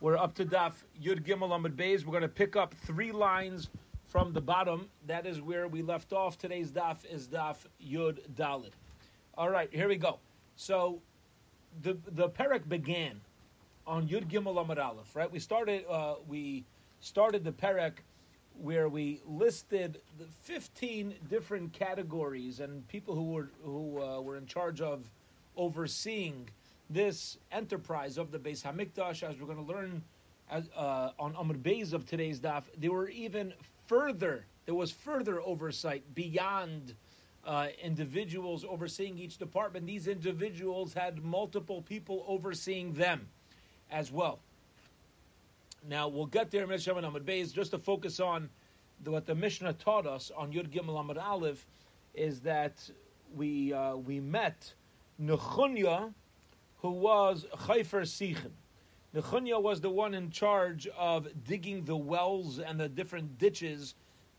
We're up to Daf Yud Gimel Amud Beis. We're going to pick up three lines from the bottom. That is where we left off. Today's Daf is Daf Yud Dalid. All right, here we go. So the the parak began on Yud Gimel Amud Aleph. Right, we started uh, we started the parak where we listed the 15 different categories and people who were who uh, were in charge of overseeing this enterprise of the Beis Hamikdash, as we're going to learn as, uh, on Amr Beis of today's daf, there were even further. There was further oversight beyond uh, individuals overseeing each department. These individuals had multiple people overseeing them as well. Now we'll get there, Mishnah and Amud Beis, just to focus on the, what the Mishnah taught us on Yud Gimel Amud Aleph, is that we uh, we met Nechunya, who was Chayfer Sichin. Nechunya was the one in charge of digging the wells and the different ditches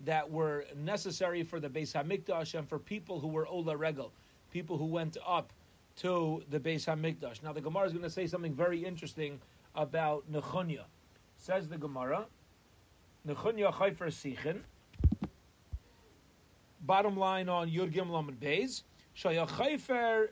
that were necessary for the Beis Hamikdash and for people who were Ola Regel, people who went up to the Beis Hamikdash. Now the Gemara is going to say something very interesting about Nechunya. Says the Gemara, Nechunya Chayfer Sichin. Bottom line on Yud Gimel Amud Beis, Shaya Chayfer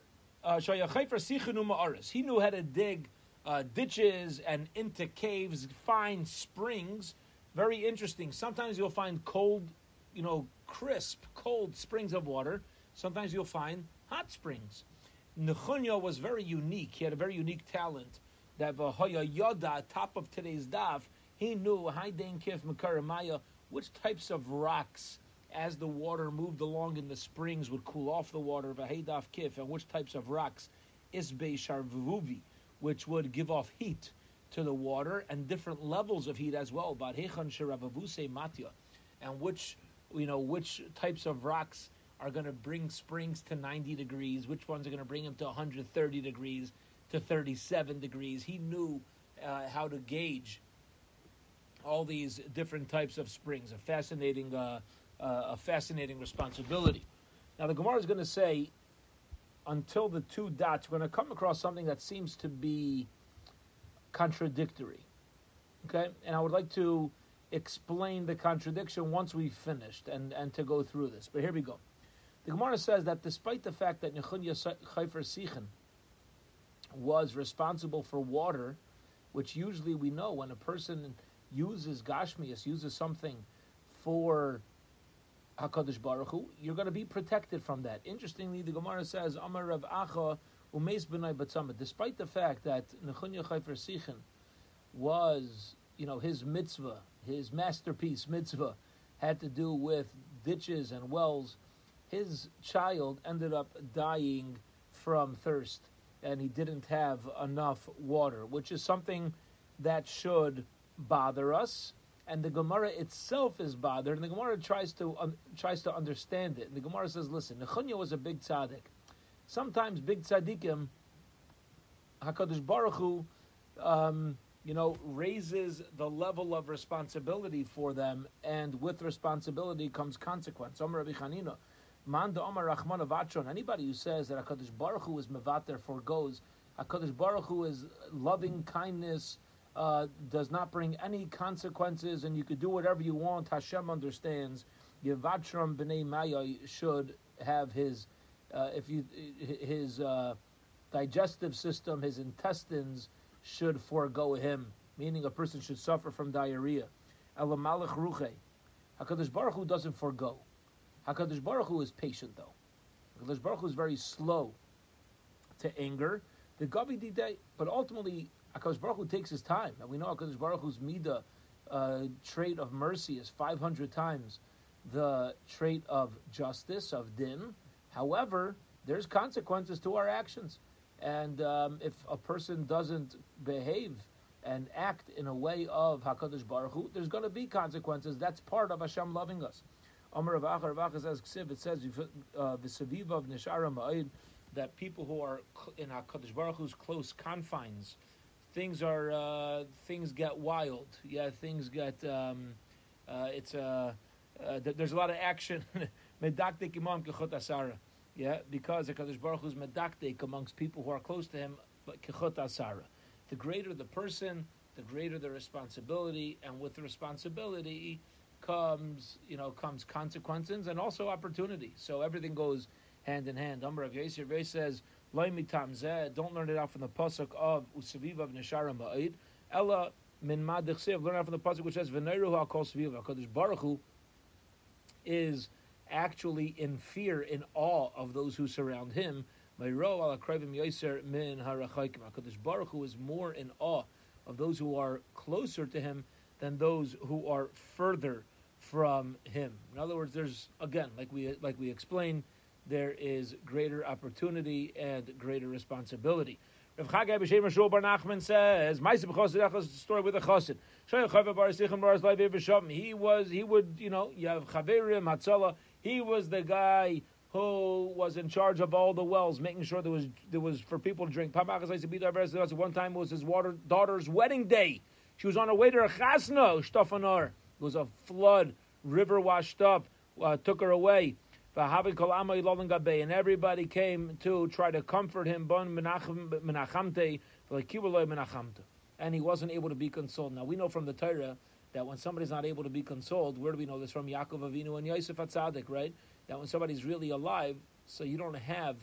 he knew how to dig uh, ditches and into caves, find springs. Very interesting. Sometimes you'll find cold, you know, crisp, cold springs of water. Sometimes you'll find hot springs. Nechunya was very unique. He had a very unique talent. That Vahaya Yada, top of today's daf, he knew Haidain Kif Makaramaya, which types of rocks as the water moved along in the springs would cool off the water of a Haydaf Kif and which types of rocks Isbe Sharvuvi, which would give off heat to the water and different levels of heat as well. But Hechan Sharavavuse Matya, and which you know which types of rocks are going to bring springs to 90 degrees, which ones are going to bring them to 130 degrees to 37 degrees. He knew uh, how to gauge all these different types of springs. A fascinating uh, uh, a fascinating responsibility. Now, the Gemara is going to say, until the two dots, we're going to come across something that seems to be contradictory. Okay? And I would like to explain the contradiction once we've finished and, and to go through this. But here we go. The Gemara says that despite the fact that Nechunya Chayfer Sichin was responsible for water, which usually we know when a person uses Gashmias, uses something for Hakadosh Baruch Hu, you're going to be protected from that. Interestingly, the Gemara says, "Amar Rav Acha umeis b'nai batzama." Despite the fact that Nechunya Chayfer Sichin was, you know, his mitzvah, his masterpiece mitzvah, had to do with ditches and wells. His child ended up dying from thirst, and he didn't have enough water, which is something that should bother us and the Gemara itself is bothered, and the Gemara tries to um, tries to understand it. And the Gemara says, "Listen, Nechunya was a big tzaddik. Sometimes big tzaddikim, Hakadosh Baruch Hu, um, you know, raises the level of responsibility for them, and with responsibility comes consequence." Omer Rabbi Chanina, Manda Omer Rachman Avachon. Anybody who says that Hakadosh Baruch Hu is mevater forgoes, Hakadosh Baruch Hu is loving kindness uh, does not bring any consequences, and you could do whatever you want. Hashem understands. Yevatram b'nei Maya should have his, uh, if you, his uh, digestive system, his intestines should forego him. Meaning, a person should suffer from diarrhea. Elamalech ruche. Hakadosh Baruch Hu doesn't forego. Hakadosh Baruch Hu is patient though. Hakadosh Baruch Hu is very slow to anger. The day, but ultimately Hakadosh Baruch Hu takes his time, and we know Hakadosh Baruch Hu's midah uh, trait of mercy is 500 times the trait of justice of din. However, there's consequences to our actions, and um, if a person doesn't behave and act in a way of Hakadosh Baruch Hu, there's going to be consequences. That's part of Hashem loving us. Amar Rav Acha says, it says, uh, "V'saviva of nishara ma'id," that people who are in Hakadosh Baruch Hu's close confines things are uh, things get wild. Yeah, things get um, uh, it's uh, uh there's a lot of action. Medaktik imam kechot asara. Yeah, because Hakadosh Baruch Hu is medaktik amongst people who are close to him, but kechot asara. The greater the person, the greater the responsibility, and with the responsibility comes, you know, comes consequences and also opportunity. So everything goes hand in hand. Umar of Yisir says, don't learn it out from the pasuk of Usaviv of Neshara Ma'id, Ella min madich learn out from the pasuk which says, V'neiru ha'kol Saviv HaKadosh Baruch Hu is actually in fear, in awe of those who surround him. HaKadosh Baruch Hu is more in awe of those who are closer to him than those who are further from him. In other words, there's again, like we like we explained, there is greater opportunity and greater responsibility. Rav Chagai B'Shem Rashul Bar Nachman says, "Ma'aseh b'chosid echos story with a chosid. He was, he would, you know, have Chaverim Hatzala. He was the guy who was in charge of all the wells, making sure there was there was for people to drink. One time was his water, daughter's wedding day. She was on her way to her chasna. It was a flood, river washed up, uh, took her away. And everybody came to try to comfort him. And he wasn't able to be consoled. Now we know from the Torah that when somebody's not able to be consoled, where do we know this from? Yaakov Avinu and Yosef Atzadik, right? That when somebody's really alive, so you don't have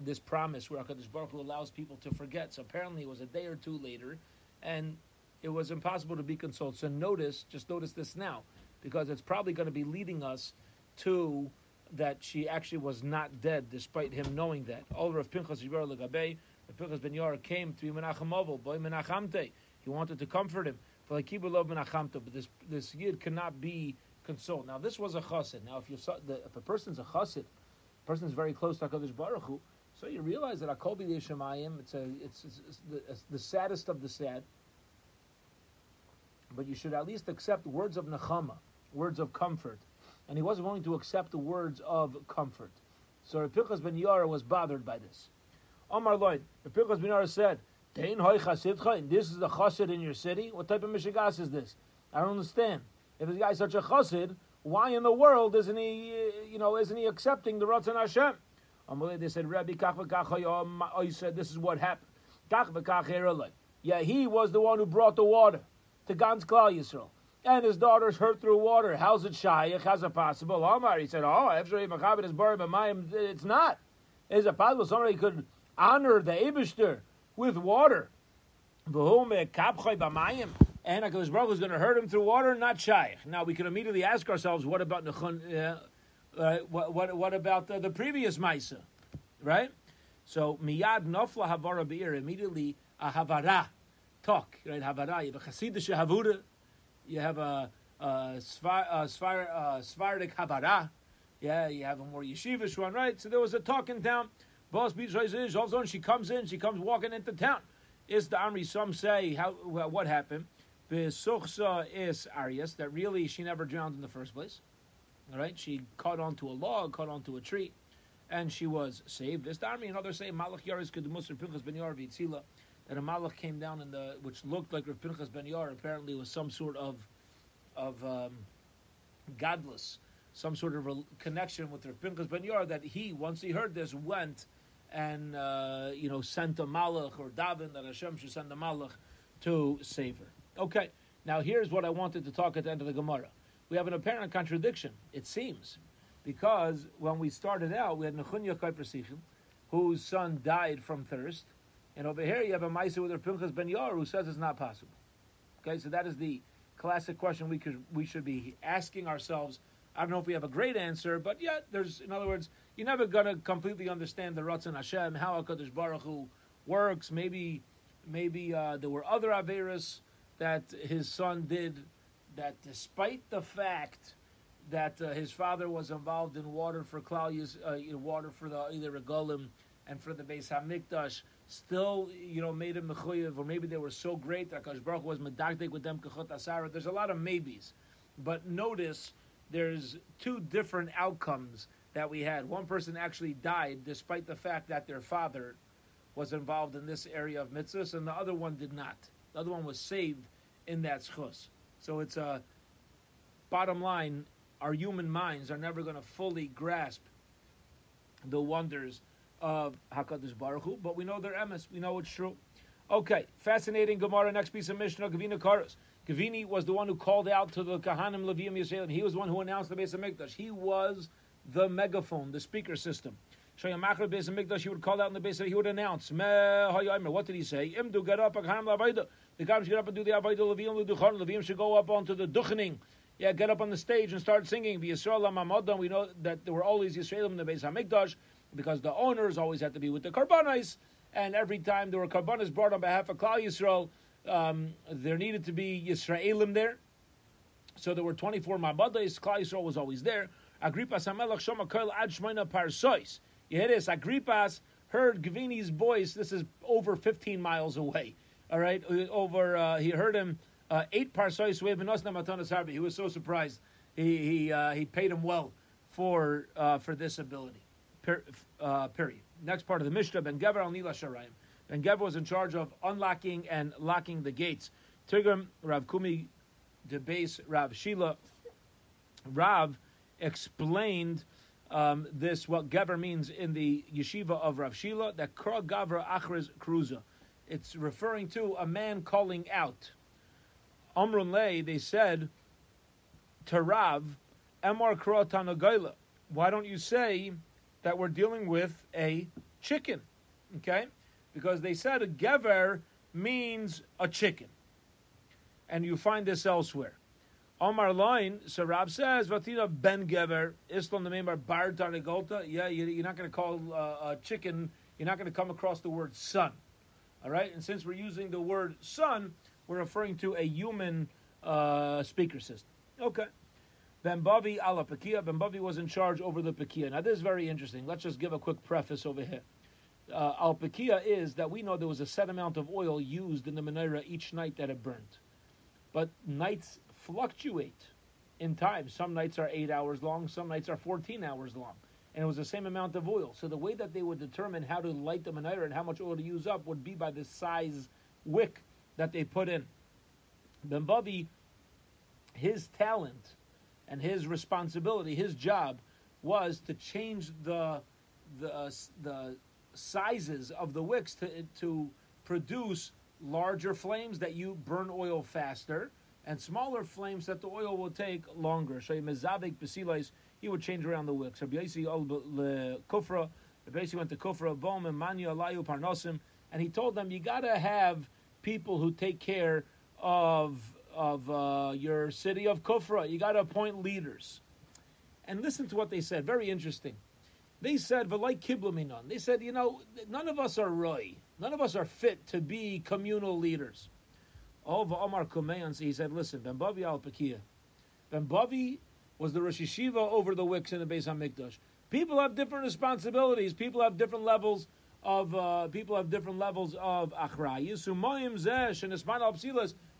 this promise where HaKadosh Baruch Hu allows people to forget. So apparently it was a day or two later, and it was impossible to be consoled. So notice, just notice this now, because it's probably going to be leading us to that she actually was not dead, despite him knowing that. All of Pinchas Yibar Legabe, Pinchas Ben Yair came to Menachem Oval, boy Menachamte. He wanted to comfort him. But this this yid cannot be consoled. Now this was a chassid. Now if you if a person's a chassid, a person's very close to Hakadosh Baruch Hu, so you realize that Akobi Yeshamayim, it's a it's, it's, it's, the, it's the saddest of the sad. But you should at least accept words of nechama, words of comfort and he wasn't willing to accept the words of comfort. So Pinchas ben Yair was bothered by this. Omar Lloyd, Pinchas ben Yair said, hoy chasidcha, this is the chassid in your city? What type of mishigas is this? I don't understand. If this guy's such a chassid, why in the world isn't he, uh, you know, isn't he accepting the Ratzon Hashem? Amalei, they said, Rabbi kach v'kach oh, said, this is what happened. Kach v'kach Yeah, he was the one who brought the water to Gans Klal Yisrael and his daughter's hurt through water. How's it shaykh? How's it possible? Omar, he said, oh, it's not. Is it possible somebody could honor the Abishter with water? And HaKadosh Baruch is going to hurt him through water, not shaykh. Now, we can immediately ask ourselves, what about Nechun, uh, uh, what, what, what, about the, the previous Maisa? Right? So, miyad nofla havara be'ir, immediately a havara, talk, right? Havara, you have a havura, you have a, a, Svar, a Svar, a Svardik Habara. Yeah, you have a more yeshivish one, right? So there was a talk in town. Boss beats all of a sudden she comes in, she comes walking into town. Is the Amri, some say, how what happened? The Besuchsa is Arias, that really she never drowned in the first place. All right, she caught onto a log, caught onto a tree, and she was saved. This Army, and others say, Malach Yaris Kedemusar Pinchas Ben Yair Vitzila that a malach came down in the which looked like Rav Pinchas Ben Yair. Apparently, was some sort of of um, godless, some sort of connection with Rav Pinchas Ben Yair. That he, once he heard this, went and uh, you know sent a malach or daven that Hashem should send a malach to save her. Okay, now here's what I wanted to talk at the end of the Gemara. We have an apparent contradiction. It seems because when we started out, we had Nechunya Kaifer whose son died from thirst and over here you have a Maisa with Pinchas Ben Yair who says it's not possible. Okay, so that is the classic question we could we should be asking ourselves. I don't know if we have a great answer, but yet there's in other words, you're never gonna completely understand the Ratzon Hashem, how Hakadosh Baruch Hu works. Maybe maybe uh, there were other averas that his son did that, despite the fact that uh, his father was involved in water for Claudius, uh, water for the either a golem and for the Beis Hamikdash still, you know, made him mechuyev, or maybe they were so great that Akash Baruch was medagdik with them kachot asara. There's a lot of maybes, but notice there's two different outcomes that we had. One person actually died despite the fact that their father was involved in this area of mitzvahs, and the other one did not. The other one was saved in that schus. So it's a bottom line. Our human minds are never going to fully grasp the wonders of Hakadosh Baruch Hu, but we know they're emes. We know it's true. Okay, fascinating Gemara. Next piece of Mishnah, Gavina Karas. Gavini was the one who called out to the Kahanim Levium Yisraelim. He was the one who announced the Beis Hamikdash. He was the megaphone, the speaker system. Shayam Machar Beis Hamikdash. He would call out in the Beis. He would announce. What did he say? Imdu get up, Kahanim. The guys should get up and do the Avaida Levium Leduchan. Levium should go up onto the Duchening. Yeah, get up on the stage and start singing. We know that there were always Yisraelim in the Beis Hamikdash because the owners always had to be with the Karbanis and every time there were karbanas brought on behalf of Klal Yisrael, um, there needed to be Yisraelim there. So there were 24 Mabadais. Klal Yisrael was always there. Agrippas Hamelach Shoma Koil Ad Shmoina Parsois. You hear this? Agrippas heard Gavini's voice. This is over 15 miles away. All right, over uh, he heard him uh, eight parsois. He was so surprised. He he uh, he paid him well for uh, for this ability. Per, uh, period. Next part of the Mishnah, Ben Gever al Nila Sharayim. Ben Gever was in charge of unlocking and locking the gates. Tigrim, Rav Kumi, base Rav Shila. Rav explained um, this, what Gever means in the yeshiva of Rav Shila, that Kra Gavra Achriz Kruza. It's referring to a man calling out. Amrun Lay, they said to Rav, Emar Kra Tanagayla. Why don't you say that we're dealing with a chicken, okay? Because they said a gever means a chicken. And you find this elsewhere. Omar line, so Rab says, Vatina ben gever, Islam the member bar tarigolta. Yeah, you're not going to call uh, a chicken, you're not going to come across the word son. All right? And since we're using the word son, we're referring to a human uh, speaker system. Okay. Ben Bavi ala Pekia. Ben Bavi was in charge over the Pekia. Now, this is very interesting. Let's just give a quick preface over here. Uh, al Pekia is that we know there was a set amount of oil used in the menorah each night that it burnt. But nights fluctuate in time. Some nights are eight hours long, some nights are 14 hours long. And it was the same amount of oil. So the way that they would determine how to light the menorah and how much oil to use up would be by the size wick that they put in. Ben Bavi, his talent and his responsibility, his job, was to change the the uh, the sizes of the wicks to to produce larger flames that you burn oil faster, and smaller flames that the oil will take longer. So he would change around the wicks. So Rabbi Kufra, basically went to Kufra, Bom, and Manya, Parnosim, and he told them, you got to have people who take care of of uh, your city of Kufra. You got to appoint leaders. And listen to what they said. Very interesting. They said, "V'lai kiblaminon." They said, "You know, none of us are roy. None of us are fit to be communal leaders." Oh, Omar Kumeyan, he said, "Listen, Ben Bavi al Pekia. Ben Bavi was the Rosh Yeshiva over the wicks in the Beis Hamikdash. People have different responsibilities. People have different levels of uh, people have different levels of achrayus. Umayim zesh and al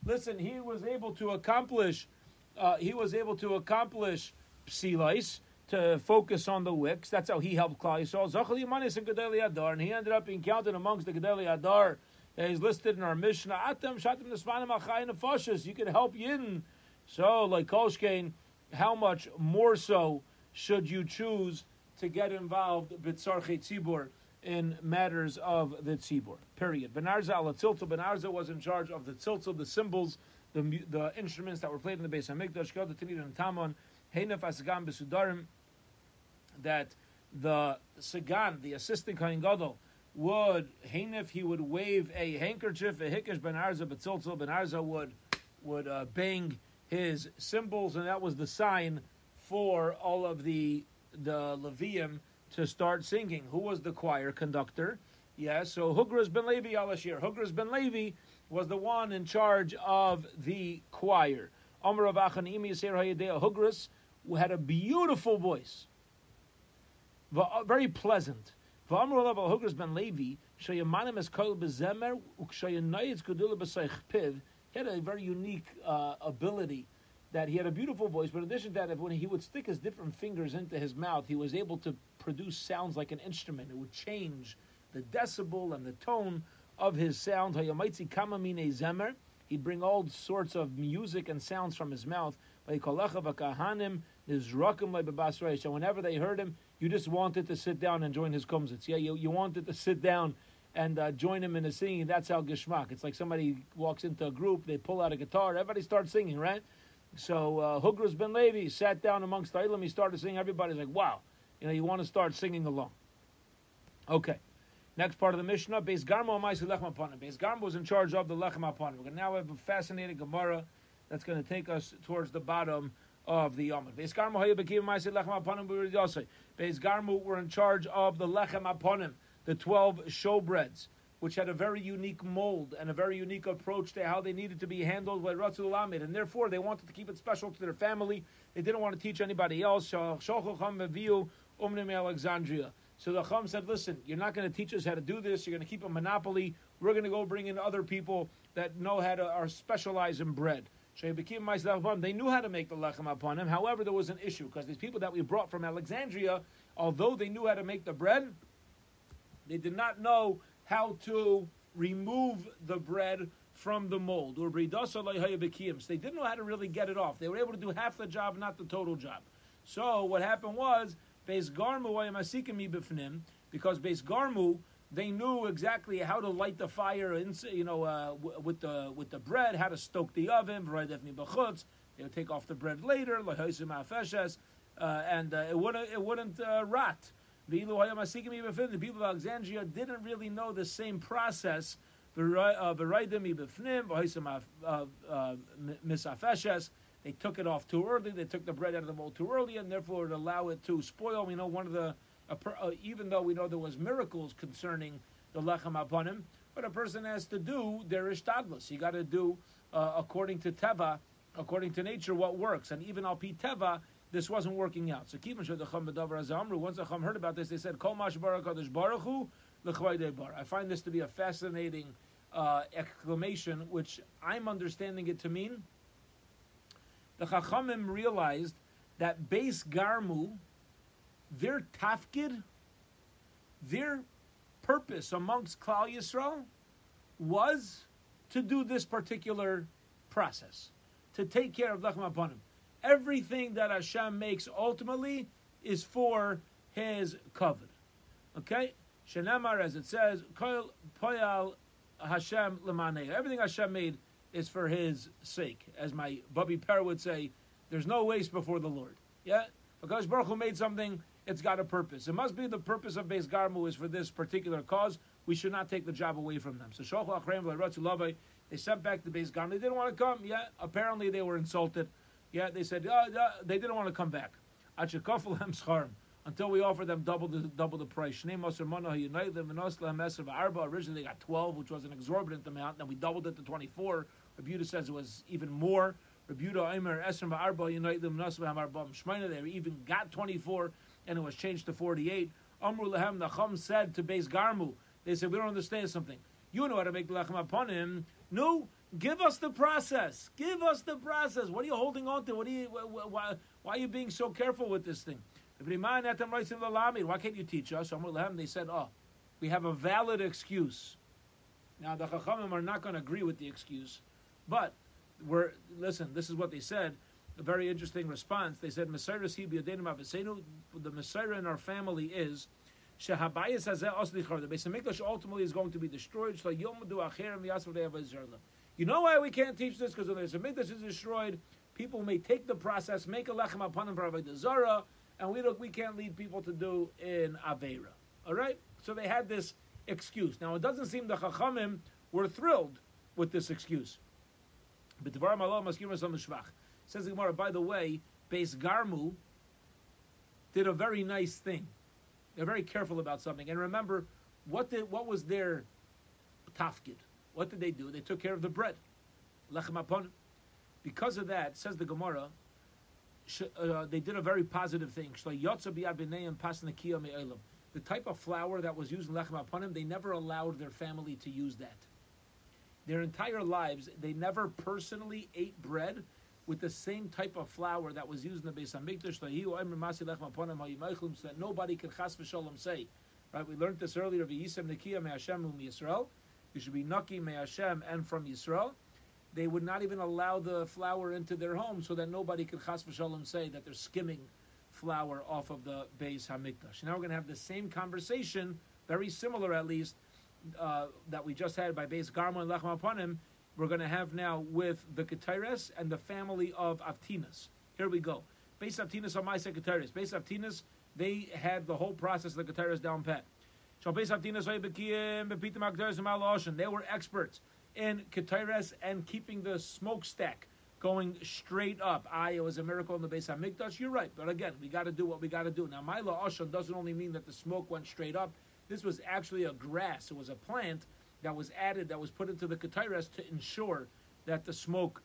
Listen, he was able to accomplish. Uh, he was able to accomplish psilais to focus on the wicks. That's how he helped Klal Yisrael. Zachal Yimanis and Gedali Adar, and he ended up being counted amongst the Gedali Adar. He's listed in our Mishnah. Atem shatim nesmanim achayin nefashis. You can help Yin. So, like Kolshkein, how much more so should you choose to get involved b'tzarchei tzibur in matters of the tzibur. Period. Benarza ala. Benarza was in charge of the tziltel, the cymbals, the, the instruments that were played in the base Hamikdash. Gad Tinid and Tamon. Heinaf asgam besudarim. That the sagan, the assistant kohen gadol, would Heinif he would wave a handkerchief, a hikesh benarza betziltel ben Arza would would uh, bang his cymbals, and that was the sign for all of the the Levium to start singing. Who was the choir conductor? Yes, so Hugras ben Levi Alashir. Hugras ben Levi was the one in charge of the choir. Amr of Hugras who had a beautiful voice, uh, very pleasant. Hugras ben Levi, he had a very unique uh, ability that he had a beautiful voice, but in addition to that, when he would stick his different fingers into his mouth, he was able to produce sounds like an instrument. It would change the decibel and the tone of his sound. He'd bring all sorts of music and sounds from his mouth. So whenever they heard him, you just wanted to sit down and join his kumsitz. Yeah, you, you wanted to sit down and uh, join him in the singing. That's how geschmack. It's like somebody walks into a group, they pull out a guitar, everybody starts singing, right? So uh, Hugras ben Levi sat down amongst the Ilam, he started singing. Everybody's like, wow, you know, you want to start singing along. Okay. Next part of the Mishnah, Beis Garmo Amaisi Lechem Aponim. Beis Garmo was in charge of the Lechem Aponim. We're now have a fascinating Gemara that's going to take us towards the bottom of the Yomad. Beis Garmo Haya Bekim Amaisi Lechem B'Ridiyosei. Beis Garmo were in charge of the Lechem the 12 showbreads, which had a very unique mold and a very unique approach to how they needed to be handled by Ratzul Lamed. And therefore, they wanted to keep it special to their family. They didn't want to teach anybody else. So the Chum said, listen, you're not going to teach us how to do this. You're going to keep a monopoly. We're going to go bring in other people that know how to are specialized in bread. They knew how to make the lechem upon him. However, there was an issue because these people that we brought from Alexandria, although they knew how to make the bread, they did not know how to remove the bread from the mold. Or they didn't know how to really get it off. They were able to do half the job, not the total job. So what happened was because Beis Garmu they knew exactly how to light the fire, in, you know, uh, with the with the bread, how to stoke the oven. They would take off the bread later, uh, and uh, it wouldn't it wouldn't uh, rot. The people of Alexandria didn't really know the same process. Uh, they took it off too early. They took the bread out of the mold too early, and therefore would allow it to spoil. We know one of the, uh, even though we know there was miracles concerning the lechem aponim, but a person has to do their ishtadlus. You got to do uh, according to teva, according to nature, what works. And even al pi teva, this wasn't working out. So keep the chum azamru. Once the chum heard about this, they said, "Kol mash baruch baruchu bar." I find this to be a fascinating uh, exclamation, which I'm understanding it to mean the Chachamim realized that base Garmu, their tafkid, their purpose amongst Klal Yisrael was to do this particular process, to take care of Lechem Aponim. Everything that Hashem makes ultimately is for His covet. Okay? Shenamar, as it says, Poyal Hashem Lemanei. Everything Hashem made is for his sake. As my Bubby Per would say, there's no waste before the Lord. Yeah? Because Baruch Hu made something, it's got a purpose. It must be the purpose of Beis Garmu is for this particular cause. We should not take the job away from them. So Shochel Achrem they sent back the Beis Garmu. They didn't want to come. Yeah, apparently they were insulted. Yeah, they said oh, they didn't want to come back. Until we offered them double the double the price. Originally they got twelve, which was an exorbitant amount. Then we doubled it to twenty four. Rebuta says it was even more. Rebuta Aimer Esrim Ba'arba Unite them Arbam. They even got 24 and it was changed to 48. Amru Lehem Nacham said to Beis Garmu, they said, We don't understand something. You know how to make the lechem upon him. No, give us the process. Give us the process. What are you holding on to? What are you, why, why are you being so careful with this thing? Why can't you teach us? They said, Oh, we have a valid excuse. Now, the Chachamim are not going to agree with the excuse. But we're listen. This is what they said. A very interesting response. They said, The Messiah in our family is." The Beis Hamikdash ultimately is going to be destroyed. You know why we can't teach this? Because when the Hamikdash is destroyed, people may take the process, make a lechem upon them for Avodah Zarah, and we look, we can't lead people to do in Aveira. All right? So they had this excuse. Now, it doesn't seem the Chachamim were thrilled with this excuse. But Says the Gemara, by the way, Beis Garmu did a very nice thing. They're very careful about something. And remember, what did what was their tafkid? What did they do? They took care of the bread. Lechem upon. Because of that, says the Gemara, uh, they did a very positive thing. The type of flour that was used in lechem aponim, they never allowed their family to use that. Their entire lives, they never personally ate bread with the same type of flour that was used in the Beis Hamikdash. So that nobody can chas v'shalom say. Right? We learned this earlier. V'yisem nekiya me'Hashem Yisrael. You should be naki me'Hashem and from Yisrael. They would not even allow the flour into their home so that nobody could chas v'shalom say that they're skimming flour off of the Beis Hamikdash. Now we're going to have the same conversation, very similar at least, uh, that we just had by Beis Garma and Lechem upon him, we're going to have now with the Keteres and the family of Avtinas. Here we go. Beis Avtinas are my secretaries. Beis Avtinas, they had the whole process of the Keteres down pat. They were experts in Keteres and keeping the smokestack going straight up. Ah, it was a miracle in the Beis Hamikdash. You're right, but again, we got to do what we got to do. Now, Mila Ashon doesn't only mean that the smoke went straight up. This was actually a grass. It was a plant that was added, that was put into the Keteres to ensure that the smoke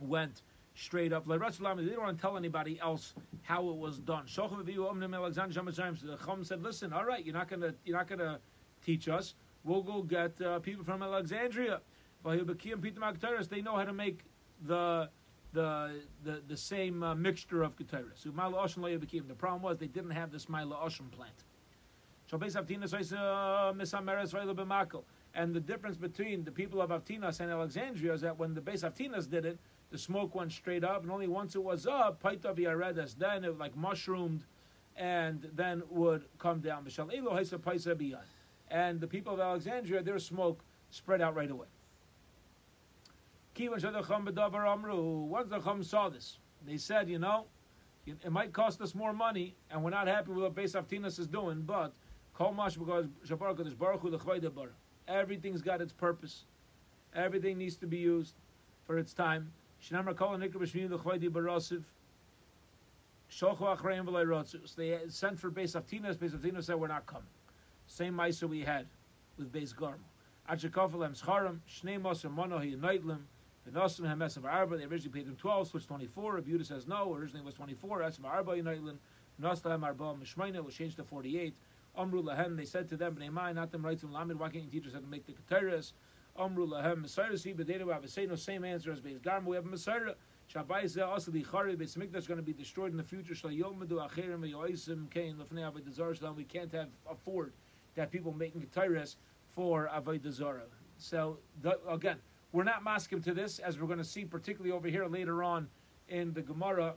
went straight up. They don't want to tell anybody else how it was done. The Chum said, "Listen, all right, you're not gonna, you're not gonna teach us. We'll go get uh, people from Alexandria. They know how to make the the the, the same uh, mixture of keteris. The problem was they didn't have this Mila Oshim plant. And the difference between the people of Avtinas and Alexandria is that when the base Avtinas did it, the smoke went straight up, and only once it was up, Paitav Yaredas, then it like mushroomed and then would come down. And the people of Alexandria, their smoke spread out right away. Once the Chum saw this, they said, you know, it might cost us more money, and we're not happy with what Beis Avtinas is doing, but everything's got its purpose. Everything needs to be used for its time. So they sent for Beis Avtinas. Beis Avtinas said, we're not coming. Same Maisa we had with Beis Garma. Achakofalem Scharam, Shnei Moser Monohi Neitlim, Venosim Hamesim Arba, they originally paid them 12, switched 24. Abuda says no, originally it was 24. Esim Arba Neitlim, Nostalem Arba Mishmaina was changed to 48. Amru Lahem, they said to them, Bnei Mai, not them right to Lamed, why can't you teach us how to make the Keteris? Amru Lahem, Messiah, see, but they don't have a same answer as Beis Garma, we have Messiah. Shabai Zeh also the Chari Beis Mikdash is going to be destroyed in the future. Shal Yomedu Acherim Yoisim Kain Lefnei Avodah Zarah. We can't have afford that people making Keteris for Avodah Zarah. So the, again, we're not masking to this, as we're going to see, particularly over here later on in the Gemara.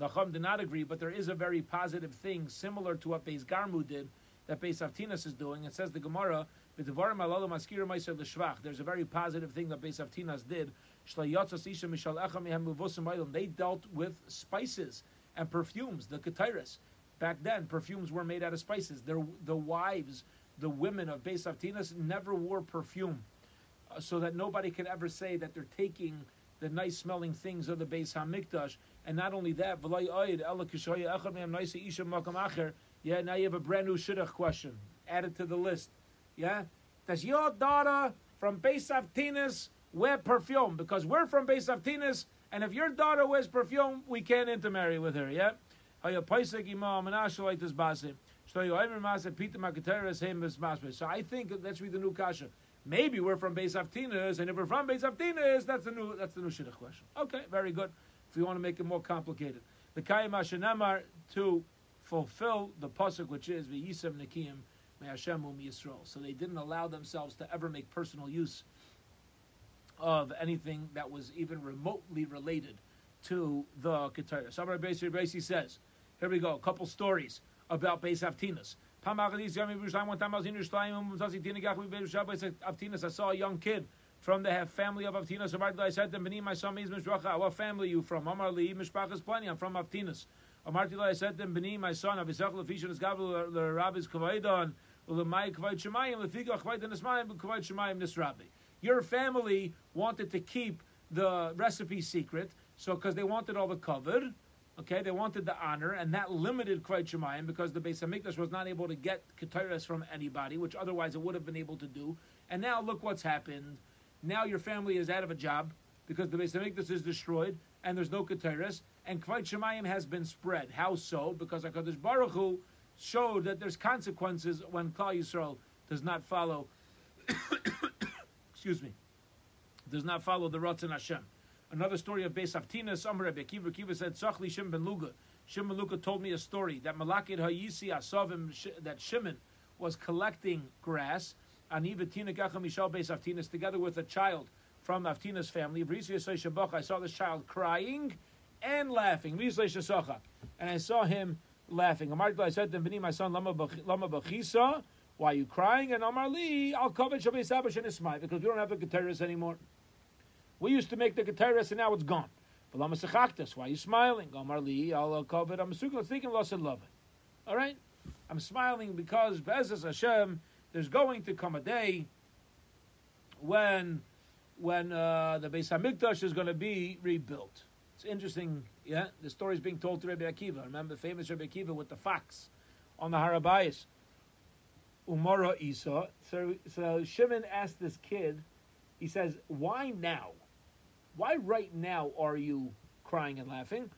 Nachum did not agree, but there is a very positive thing similar to what Beis Garmu did that Beis Avtinas is doing. It says the Gemara, there's a very positive thing that Beis Avtinas did. They dealt with spices and perfumes, the Ketairis. Back then, perfumes were made out of spices. Their, the wives, the women of Beis Avtinas never wore perfume uh, so that nobody could ever say that they're taking the nice smelling things of the Beis Hamikdash. And not only that, yeah, now you have a brand new shidduch question added to the list. Yeah, does your daughter from Beis Avtinas wear perfume? Because we're from Beis Avtinas, and if your daughter wears perfume, we can't intermarry with her. Yeah. So I think let's read the new kasha. Maybe we're from Beis Avtinas, and if we're from Beis Avtinas, that's the new that's the new shidduch question. Okay, very good. If you want to make it more complicated, the Kayim to fulfill the pasuk, which is V'yisem So they didn't allow themselves to ever make personal use of anything that was even remotely related to the Keteres. Samar Beisi says, here we go, a couple stories about Beis Avtinas. I saw a young kid from the family of Avtinas. I said to him, my son is Mishracha. What family are you from? Amar Li, Mishpachas plenty. I'm from Avtinas. I said to him, my son, Avisach Lefishan is Gavul, the Rabbis Kavaidon, Your family wanted to keep the recipe secret, so because they wanted all the cover, okay, they wanted the honor, and that limited Kvaid Shemayim because the Beis Hamikdash was not able to get Keteris from anybody, which otherwise it would have been able to do. And now look what's happened. Now your family is out of a job because the Beis Hamikdash is destroyed, and there's no Keteris, and Kvayt Shemayim has been spread. How so? Because HaKadosh Baruch Hu showed that there's consequences when Klal Yisrael does not follow, excuse me, does not follow the Ratzon Hashem. Another story of Beis Avtina, Amr Rebbe Akiva, Akiva said, Tzachli Shim ben Luga. Shimon Luga told me a story that Malakid Hayisi Asavim, that Shimon was collecting grass, Aniva Tina Gacha Mishal Beis Avtinas, together with a child from Avtina's family. I saw this child crying and laughing. And I saw him laughing. I said to him, my son, Lama Bachisa, Why are you crying? And Amar Li, Al Kovet Shabbat Sabash and Ismail, because we don't have the Keteris anymore. We used to make the Keteris and now it's gone. But Lama sahaktas why are you smiling? Amar Li, Al Kovet, I'm thinking lost and love it. All right? I'm smiling because Bezos Hashem, there's going to come a day when when uh, the Beis Hamikdash is going to be rebuilt. It's interesting, yeah. The story is being told to Rabbi Akiva. Remember, famous Rabbi Akiva with the fox on the Harabayas. Umara Isa. So, so Shimon asked this kid. He says, "Why now? Why right now are you crying and laughing?"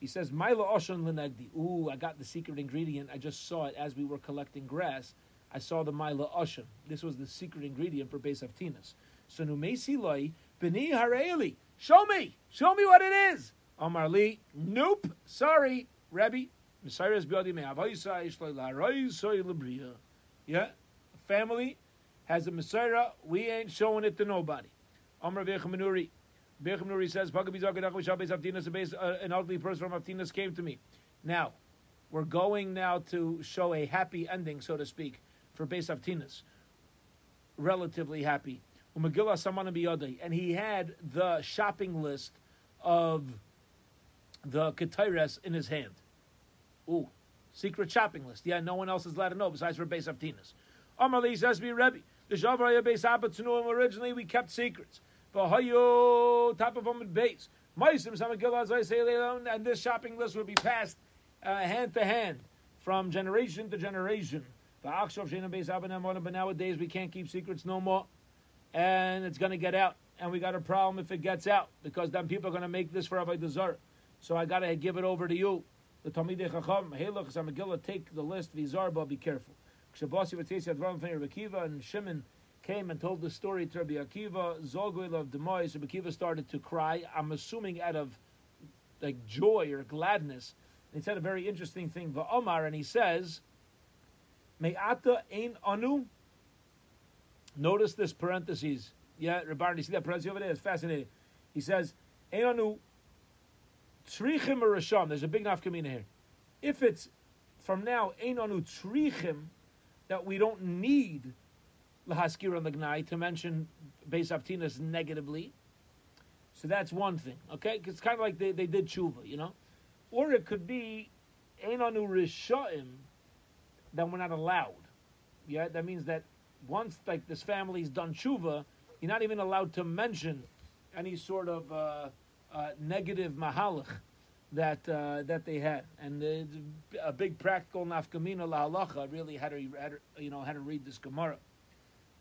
He says, "Maila Oshan Lenegdi." Ooh, I got the secret ingredient. I just saw it as we were collecting grass. I saw the Maila Oshan. This was the secret ingredient for Beis Avtinas. So Numesi Loi, Beni Hareli. Show me. Show me what it is. Amar Li, nope. Sorry, Rebbe. Yeah, family has a Messiah. We ain't showing it to nobody. Amar Vechamanuri. Vechamanuri says, uh, an elderly person from Avtinas came to me. Now, we're going now to show a happy ending, so to speak, for Beis Avtinas. Relatively happy and he had the shopping list of the Ketires in his hand. Ooh, secret shopping list. Yeah, no one else is allowed to know besides Beis Avtinas. Amarli says be Rebbe. The Shavraya Beis Abatznuim originally we kept secrets. Vahayo top of them base. Maisim Samagil as I say alone and this shopping list would be passed uh, hand to hand from generation to generation. But nowadays we can't keep secrets no more and it's going to get out. And we got a problem if it gets out because then people are going to make this for Rabbi Dezar. So I got to give it over to you. The Talmidei Chacham, hey look, Zamagilla, take the list, Vizarba, be careful. Kshabasi Vatesi Advarim Rabbi Akiva, and Shimon came and told the story to Rabbi Akiva, Zolgoil of Demois, Rabbi Akiva started to cry, I'm assuming out of like joy or gladness. And he said a very interesting thing, Va'omar, and he says, Me'ata ein anu Notice this parentheses. Yeah, Rabbi, you see that parenthesis over there? It's fascinating. He says, Trichim or Risham. There's a big nafkamina here. If it's from now, Einanu Trichim, that we don't need Lahaskir on the Gnai to mention Beis Avtinas negatively. So that's one thing, okay? It's kind of like they, they did tshuva, you know? Or it could be Einanu Rishaim, that we're not allowed. Yeah, that means that once like this family's done tshuva, you're not even allowed to mention any sort of uh, uh, negative mahalach that uh, that they had, and a big practical nafkamina la halacha really had to, had to, you know had to read this gemara.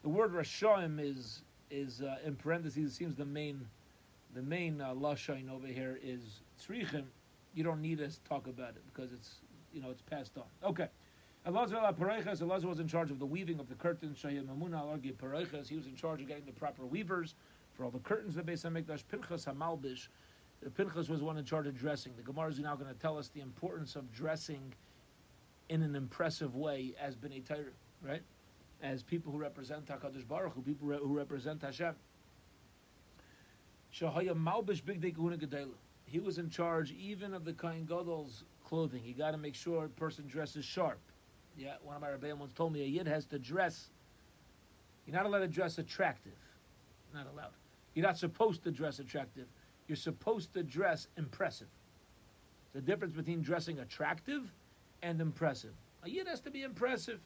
The word rashaim is is uh, in parentheses. It seems the main the main uh, lashain over here is tzrichim. You don't need us to talk about it because it's you know it's passed on. Okay. Elazar was in charge of the weaving of the curtains. Shaya Mamuna Alargi. He was in charge of getting the proper weavers for all the curtains the Beis Hamikdash. Pinchas Hamalbish. Uh, Pinchas was one in charge of dressing. The Gemara is now going to tell us the importance of dressing in an impressive way as Torah, right? As people who represent Hakadosh Baruch Hu, people who represent Hashem. Shahaya Malbish Big Gedela. He was in charge even of the Kain Gadol's clothing. You got to make sure a person dresses sharp. Yeah, one of my rebbeim once told me a yid has to dress. You're not allowed to dress attractive. Not allowed. You're not supposed to dress attractive. You're supposed to dress impressive. The difference between dressing attractive and impressive. A yid has to be impressive.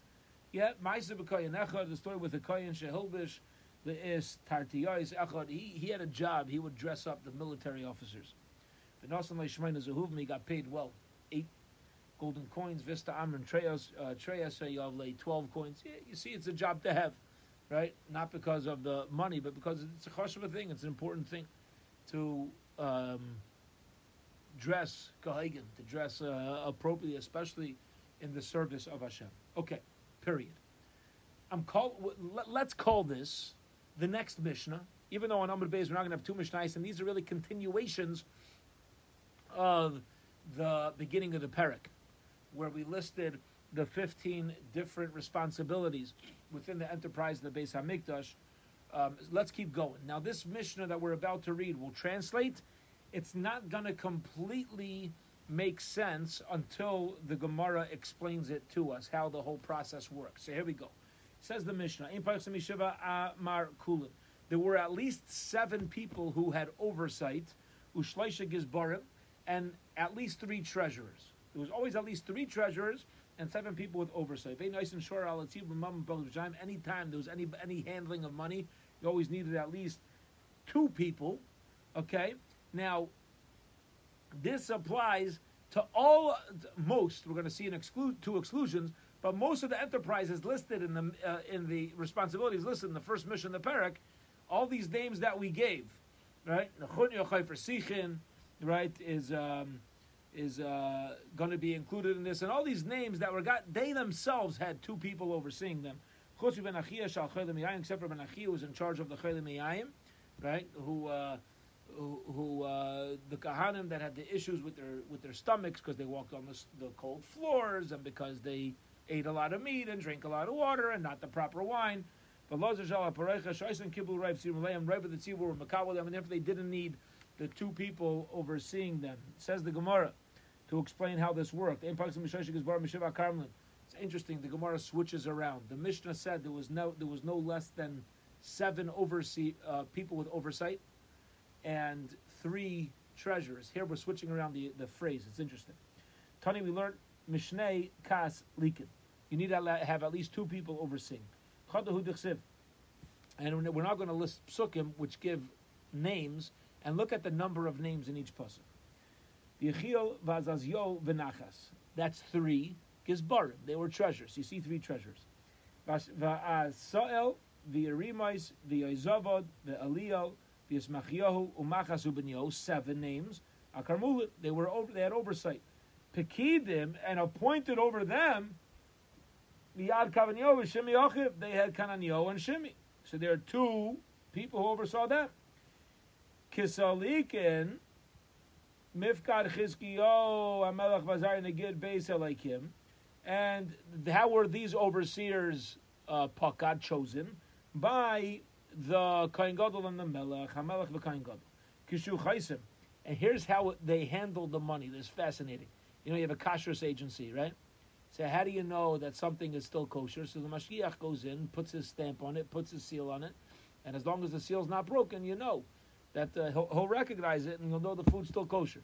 Yeah, Maisa b'koyin the story with the koyin shehilbish, the is tartiyais echad. He he had a job. He would dress up the military officers. But Nasan Leishmain Zehuvim, he got paid well, golden coins, Vista Amron Treyas, uh, Treyas Yavle, 12 coins. Yeah, you see, it's a job to have, right? Not because of the money, but because it's a chashuva thing. It's an important thing to um, dress kahagan, to dress uh, appropriately, especially in the service of Hashem. Okay, period. I'm call, let's call this the next Mishnah, even though on Amr Beis we're not going to have two Mishnahs, and these are really continuations of the beginning of the parak where we listed the 15 different responsibilities within the enterprise of the Beis Hamikdash. Um, let's keep going. Now, this Mishnah that we're about to read will translate. It's not going to completely make sense until the Gemara explains it to us, how the whole process works. So here we go. Says the Mishnah, there were at least seven people who had oversight, ushleisha gizbarim, and at least three treasurers. There was always at least three treasurers and seven people with oversight. Anytime there was any any handling of money, you always needed at least two people. Okay, now this applies to all most. We're going to see an exclude two exclusions, but most of the enterprises listed in the uh, in the responsibilities listed in the first mission, the parak, all these names that we gave, right? Right is. Um, is uh, going to be included in this, and all these names that were got, they themselves had two people overseeing them. Except for Ben who was in charge of the Chelim right? Who uh, who, who uh, the Kahanim that had the issues with their with their stomachs because they walked on the, the cold floors and because they ate a lot of meat and drank a lot of water and not the proper wine. But Rav the and therefore they didn't need the two people overseeing them. Says the Gemara to explain how this worked. It's interesting. The Gemara switches around. The Mishnah said there was no there was no less than seven oversee uh, people with oversight and three treasurers. Here we're switching around the, the phrase. It's interesting. Tony, we learned Mishneh Kas Likin. You need to have at least two people overseeing. And we're not going to list psukim, which give names, and look at the number of names in each pasuk. Yechiel v'Azazio v'Nachas. That's three gizbarim. They were treasures. You see three treasures. V'Asael v'Yerimais v'Yizavod v'Eliel v'Yismachyahu u'Machas u'Benyo. Seven names. Akarmulit. They were over. They had oversight. Pekidim and appointed over them. Miyad Kananyo v'Shimi Yochiv. They had Kananyo and Shimi. So there are two people who oversaw them. Kisalikin Mifkad Chizkiyo Amelech Vazar Negid Beis Elikim. And how were these overseers uh, pakad chosen? By the Kain Gadol and the Melech, Hamelech v'Kain Gadol. Kishu Chaisim. And here's how they handled the money. This is fascinating. You know, you have a kashrus agency, right? So how do you know that something is still kosher? So the mashgiach goes in, puts his stamp on it, puts his seal on it, and as long as the seal's not broken, you know that uh, he'll, he'll, recognize it and he'll know the food's still kosher.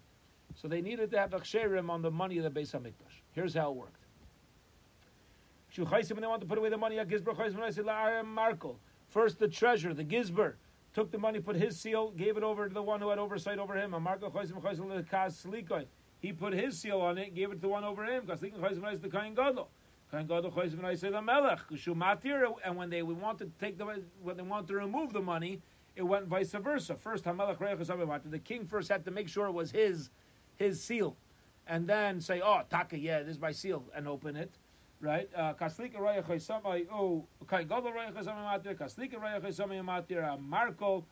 So they needed to have aksherim on the money of the Beis Hamikdash. Here's how it worked. When they want to put away the money. First, the treasurer, the Gizber, took the money, put his seal, gave it over to the one who had oversight over him. He put his seal on it, gave it to the one over him. The Kain Gadol. And when they want to take the when they want to remove the money, it went vice versa. First, the king first had to make sure it was his his seal, and then say, "Oh, taka, yeah, this is my seal," and open it. Right? Uh, Kaslika chaysamay oh kai gadol raya chaysamay matir. Kaslika chaysamay matir. Uh, Marco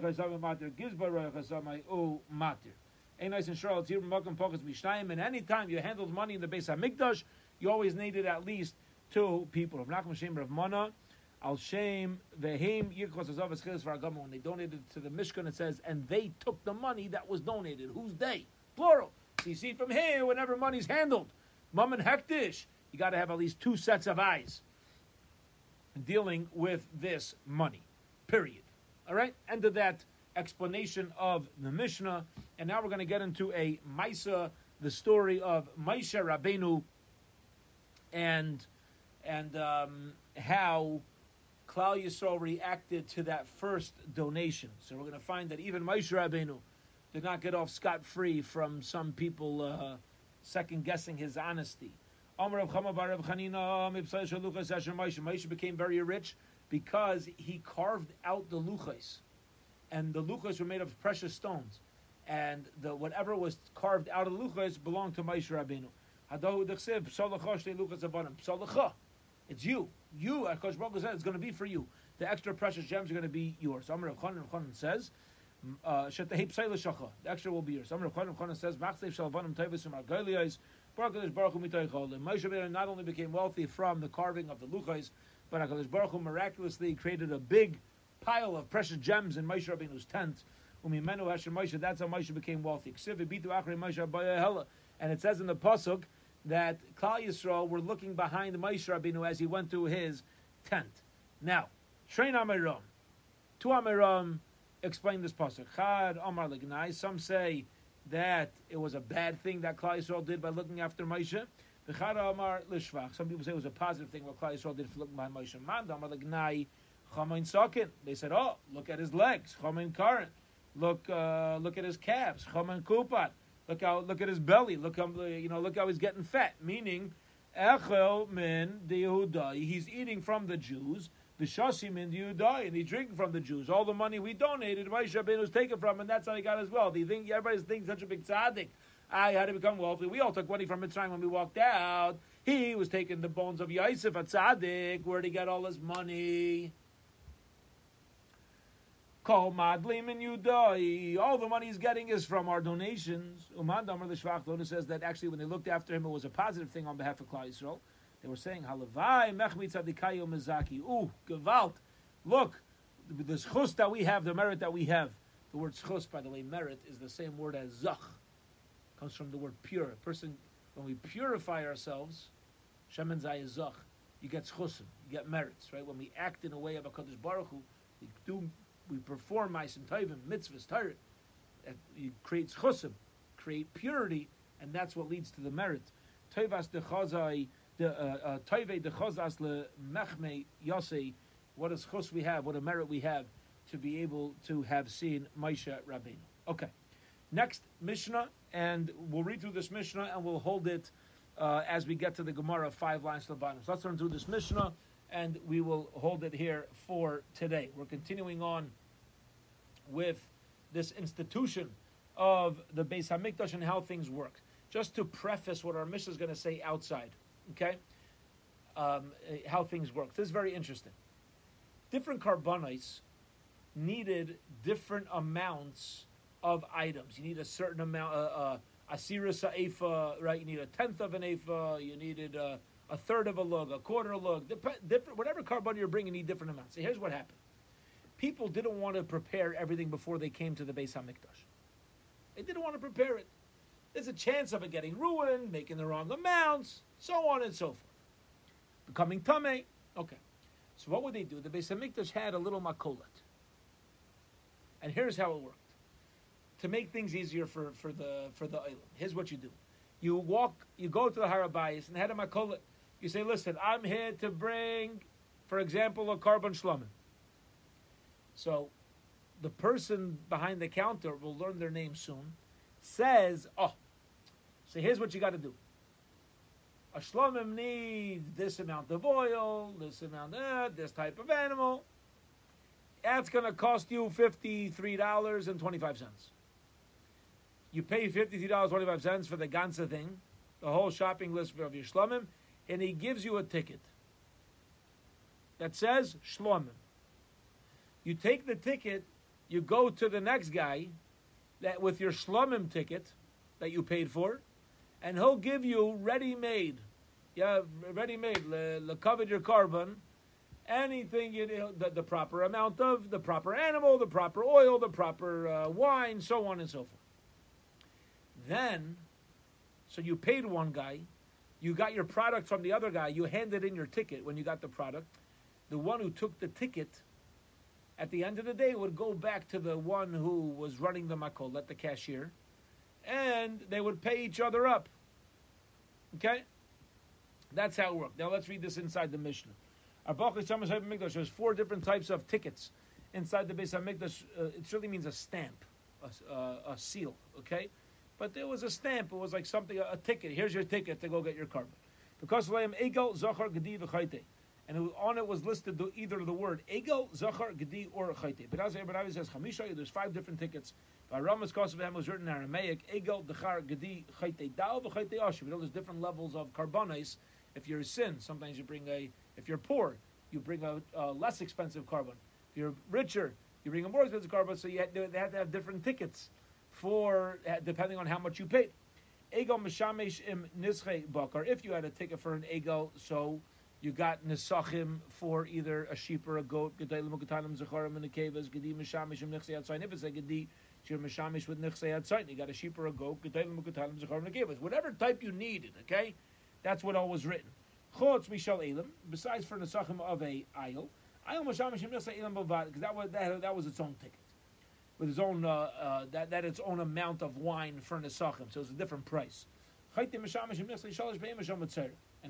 chaysamay matir. Gizba chaysamay oh matir. Nice and. It's here from pockets mishnayim. And any time you handled money in the Beis Hamikdash, you always needed at least two people. Rav Nachman Shem Rav Mana Al Shem Vehim Yikos Azav Eschilus When they donated to the Mishkan, it says, and they took the money that was donated. Who's they? Plural. So you see from here, whenever money's handled, mum and hektish, you got to have at least two sets of eyes dealing with this money. Period. All right. End of that explanation of the Mishnah, and now we're going to get into a Maisa, the story of Moshe Rabbeinu, and and um, how Klal Yisrael reacted to that first donation. So we're going to find that even Moshe Rabbeinu did not get off scot free from some people uh, second guessing his honesty. Moshe became very rich because he carved out the luchas, and the luchas were made of precious stones, and the whatever was carved out of the luchas belonged to Moshe Rabbeinu. It's you. You, HaKadosh Baruch said, it's going to be for you. The extra precious gems are going to be yours. Amr of Chanan says, uh, the extra will be yours. Amr of Chanan says, Machsev Shalvanim Tevis from Argolias, Baruch Baruch Moshe Rabbeinu not only became wealthy from the carving of the luchais, but HaKadosh Baruch Hu miraculously created a big pile of precious gems in Moshe Rabbeinu's tent. That's how Moshe became wealthy. And it says in the pasuk that Klal Yisrael were looking behind Moshe Rabbeinu as he went to his tent. Now, Train Amiram. Two Amiram explain this pasuk. Chad Amar Lignai. Some say that it was a bad thing that Klal Yisrael did by looking after Moshe. Chad Amar Lishvach. Some people say it was a positive thing what Klal Yisrael did for looking behind Moshe. Man Amar Lignai. Chamain Sakin. They said, oh, look at his legs. Chamain Karan. Look, uh, look at his calves. Chamain Kupat. Look how, look at his belly. Look how, you know, look how he's getting fat. Meaning, Echel min de He's eating from the Jews. V'shasim in Yudai, and he's drinking from the Jews. All the money we donated, Moshe was taken from, and that's how he got his wealth. You think everybody's thinking such a big tzaddik? Ah, I had to become wealthy. We all took money from Mitzrayim when we walked out. He was taking the bones of Yosef, a tzaddik. Where'd he get all his money? Kol madlim and Yudai. All the money he's getting is from our donations. Uman Damar the Shvach says that actually when they looked after him, it was a positive thing on behalf of Klal Yisrael. They were saying, Halavai mechmi tzadikayo mezaki. Ooh, gewalt. Look, the schus that we have, the merit that we have. The word schus, by the way, merit, is the same word as zach. Comes from the word pure. A person, when we purify ourselves, shemen zay zach, you get schusim, you get merits, right? When we act in a way of HaKadosh Baruch Hu, we do, we perform ma'asim tovim, mitzvahs, Torah, it creates chusim, create purity, and that's what leads to the merit. Tovas de chazai, the uh, uh, Toive de Chozas le Mechme Yosei, what is chus we have, what a merit we have to be able to have seen Moshe Rabbeinu. Okay, next Mishnah, and we'll read through this Mishnah and we'll hold it uh, as we get to the Gemara, five lines to the bottom. So let's run through this Mishnah and we will hold it here for today. We're continuing on with this institution of the Beis Hamikdash and how things work. Just to preface what our Mishnah is going to say outside okay, um, how things work. This is very interesting. Different korbanos needed different amounts of items. You need a certain amount, uh, uh, asira sa'efa, right? You need a tenth of an efa. You needed a, a third of a lug, a quarter of a lug. Different, whatever korban you're bringing, need different amounts. So here's what happened. People didn't want to prepare everything before they came to the Beis Hamikdash. They didn't want to prepare it. There's a chance of it getting ruined, making the wrong amounts so on and so forth. Becoming tame. Okay. So what would they do? The Beis Hamikdash had a little makolet. And here's how it worked. To make things easier for, for the for the island, here's what you do. You walk, you go to the Harabayas and head a makolet. You say, listen, I'm here to bring, for example, a korban shlomim. So the person behind the counter will learn their name soon, says, oh, so here's what you got to do a shlomim needs this amount of oil, this amount of this type of animal. That's going to cost you $53.25. You pay $53.25 for the Gansa thing, the whole shopping list of your shlomim, and he gives you a ticket that says shlomim. You take the ticket, you go to the next guy that with your shlomim ticket that you paid for, and he'll give you ready-made, yeah, ready-made, le covered your korban, anything you know, the, the, proper amount of, the proper animal, the proper oil, the proper uh, wine, so on and so forth. Then, so you paid one guy, you got your product from the other guy, you handed in your ticket when you got the product. The one who took the ticket, at the end of the day, would go back to the one who was running the makol, let the cashier, and they would pay each other up. Okay? That's how it worked. Now let's read this inside the Mishnah. There's four different types of tickets inside the Beis Hamikdash. Uh, it really means a stamp, a, uh, a, seal. Okay, but there was a stamp. It was like something, a, a ticket. Here's your ticket to go get your korban. Because Egel Zachar Gedi and on it was listed the, either the word Egel Zachar Gedi or Chayte. But as says there's five different tickets. By Ramas Kosovam was written in Aramaic Egel Dechar Gedi Chayte Dal v'Chayte know there's different levels of korbanos if you're a sin, sometimes you bring a, if you're poor, you bring a, a less expensive korban. If you're richer, you bring a more expensive korban, so you had, they had to have different tickets for, eh, depending on how much you paid. Ego Mishamesh im Nische Bakar. If you had a ticket for an Ego, so you got Nisachim for either a sheep or a goat. Gedailim Ukatanim Zacharim in the Kavas, Gedi Mishamesh im Nichse outside. If it's a Gedi, you're Mishamish with Nichse outside. You got a sheep or a goat. Gedailim Ukatanim Zacharim in the Kavas. Whatever type you needed, okay? That's what all was written. Chutz mishal elim. Besides for nesachim of a aisle, aisle mashamish milsa elim bavad because that was that, that was its own ticket with its own uh, uh, that that its own amount of wine for nesachim. So it's a different price. And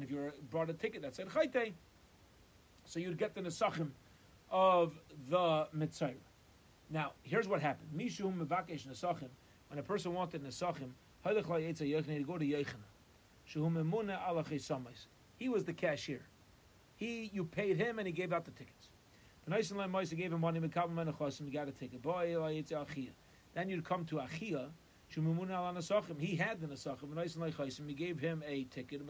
if you brought a ticket that said chayte, so you'd get the nesachim of the mitzvah. Now, here's what happened. Mishum mevakesh nesachim. When a person wanted nesachim, to go to. He was the cashier. He, you paid him, and he gave out the tickets. He gave him money. You got to take a ticket. Then you'd come to Achia. He had the Nesachim. He gave him a ticket. He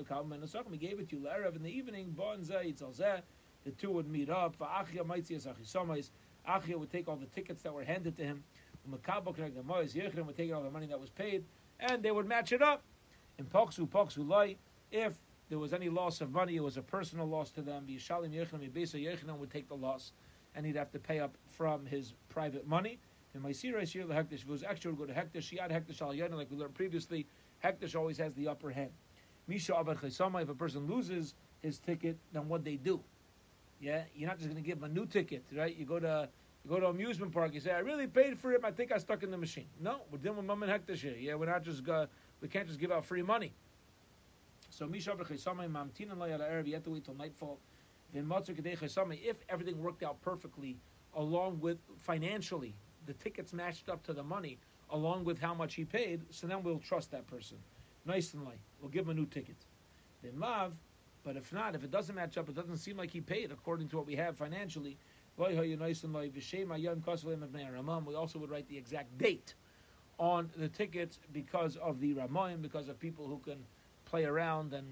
gave it to you in the evening. The two would meet up. Achia would take all the tickets that were handed to him. Yechrim would take all the money that was paid, and they would match it up. In Poksu, Poksu Lai, if there was any loss of money, it was a personal loss to them. Yishalim Yechrim, Yibesa Yechrim would take the loss, and he'd have to pay up from his private money. In my Sira here, the it was would go to Hektish, Shiad Hektish Al Yadin, like we learned previously. Hektish always has the upper hand. Misha Abad Chaysama, if a person loses his ticket, then what they do? Yeah, you're not just going to give him a new ticket, right? You go to you go to amusement park. You say, "I really paid for it. I think I stuck in the machine." No, we're dealing with mom and hektish here. Yeah, we're not just uh, we can't just give out free money. So misha mamtinan lo erev. You have to wait till nightfall. If everything worked out perfectly, along with financially, the tickets matched up to the money, along with how much he paid. So then we'll trust that person, nice and light. We'll give him a new ticket. Then mav. But if not, if it doesn't match up, it doesn't seem like he paid according to what we have financially. We also would write the exact date on the tickets because of the Ramayim, because of people who can play around and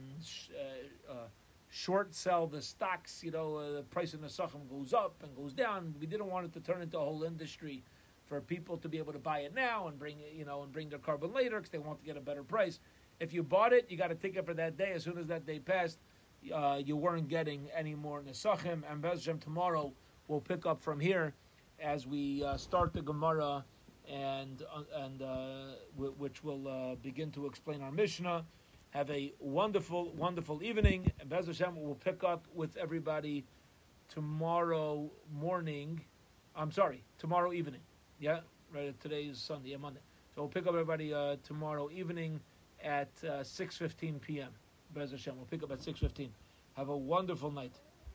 uh, uh, short sell the stocks. You know, uh, the price of the Sachem goes up and goes down. We didn't want it to turn into a whole industry for people to be able to buy it now and bring you know, and bring their korban later because they want to get a better price. If you bought it, you got a ticket for that day. As soon as that day passed, uh, you weren't getting any more Nesachim. And Bezjem tomorrow we'll pick up from here as we uh, start the Gemara and uh, and uh, w- which will uh, begin to explain our Mishnah. Have a wonderful, wonderful evening. And Bez Hashem will pick up with everybody tomorrow morning. I'm sorry, tomorrow evening. Yeah, right. Today is Sunday, yeah, Monday. So we'll pick up everybody uh, tomorrow evening at 6:15 p.m. Bez Hashem. We'll pick up at 6:15. Have a wonderful night.